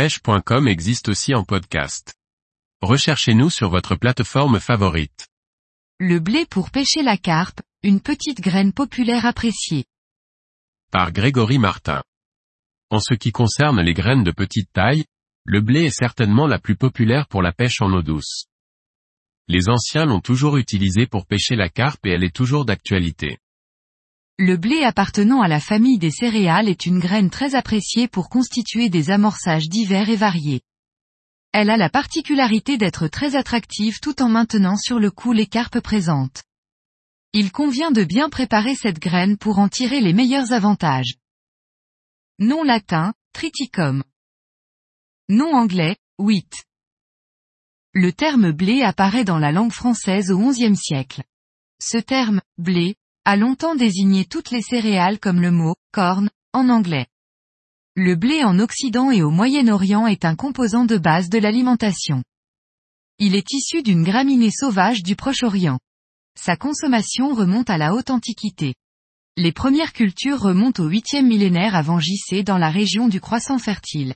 pêche.com existe aussi en podcast. Recherchez-nous sur votre plateforme favorite. Le blé pour pêcher la carpe, une petite graine populaire appréciée. Par Grégory Martin. En ce qui concerne les graines de petite taille, le blé est certainement la plus populaire pour la pêche en eau douce. Les anciens l'ont toujours utilisé pour pêcher la carpe et elle est toujours d'actualité. Le blé appartenant à la famille des céréales est une graine très appréciée pour constituer des amorçages divers et variés. Elle a la particularité d'être très attractive tout en maintenant sur le coup les carpes présentes. Il convient de bien préparer cette graine pour en tirer les meilleurs avantages. Nom latin, triticum. Nom anglais, wheat. Le terme blé apparaît dans la langue française au XIe siècle. Ce terme, blé, a longtemps désigné toutes les céréales comme le mot, corn, en anglais. Le blé en Occident et au Moyen-Orient est un composant de base de l'alimentation. Il est issu d'une graminée sauvage du Proche-Orient. Sa consommation remonte à la haute antiquité. Les premières cultures remontent au 8e millénaire avant JC dans la région du croissant fertile.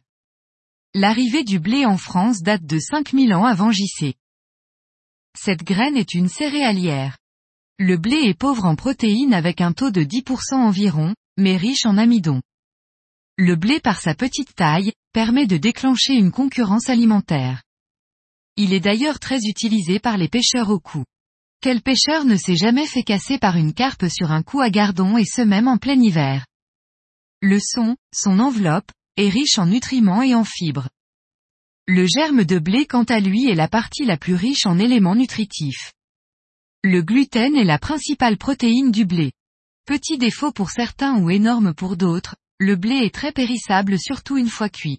L'arrivée du blé en France date de 5000 ans avant JC. Cette graine est une céréalière. Le blé est pauvre en protéines avec un taux de 10% environ, mais riche en amidon. Le blé par sa petite taille, permet de déclencher une concurrence alimentaire. Il est d'ailleurs très utilisé par les pêcheurs au cou. Quel pêcheur ne s'est jamais fait casser par une carpe sur un coup à gardon et ce même en plein hiver? Le son, son enveloppe, est riche en nutriments et en fibres. Le germe de blé quant à lui est la partie la plus riche en éléments nutritifs. Le gluten est la principale protéine du blé. Petit défaut pour certains ou énorme pour d'autres, le blé est très périssable surtout une fois cuit.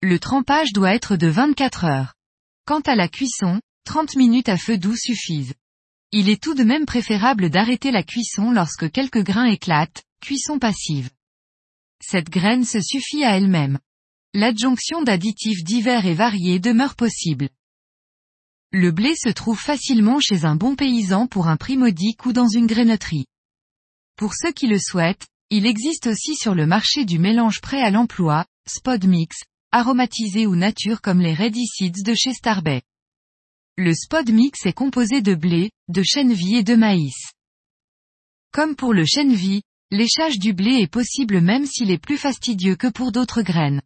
Le trempage doit être de 24 heures. Quant à la cuisson, 30 minutes à feu doux suffisent. Il est tout de même préférable d'arrêter la cuisson lorsque quelques grains éclatent, cuisson passive. Cette graine se suffit à elle-même. L'adjonction d'additifs divers et variés demeure possible. Le blé se trouve facilement chez un bon paysan pour un prix modique ou dans une graineterie. Pour ceux qui le souhaitent, il existe aussi sur le marché du mélange prêt à l'emploi, spot mix, aromatisé ou nature comme les Ready Seeds de chez Starbay. Le spot mix est composé de blé, de chènevis et de maïs. Comme pour le chènevis, L'échage du blé est possible même s'il est plus fastidieux que pour d'autres graines.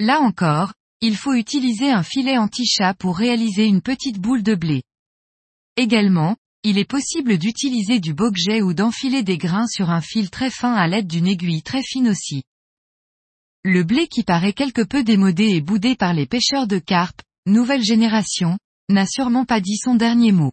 Là encore, il faut utiliser un filet anti-chat pour réaliser une petite boule de blé. Également, il est possible d'utiliser du bokjet ou d'enfiler des grains sur un fil très fin à l'aide d'une aiguille très fine aussi. Le blé qui paraît quelque peu démodé et boudé par les pêcheurs de carpe, nouvelle génération, n'a sûrement pas dit son dernier mot.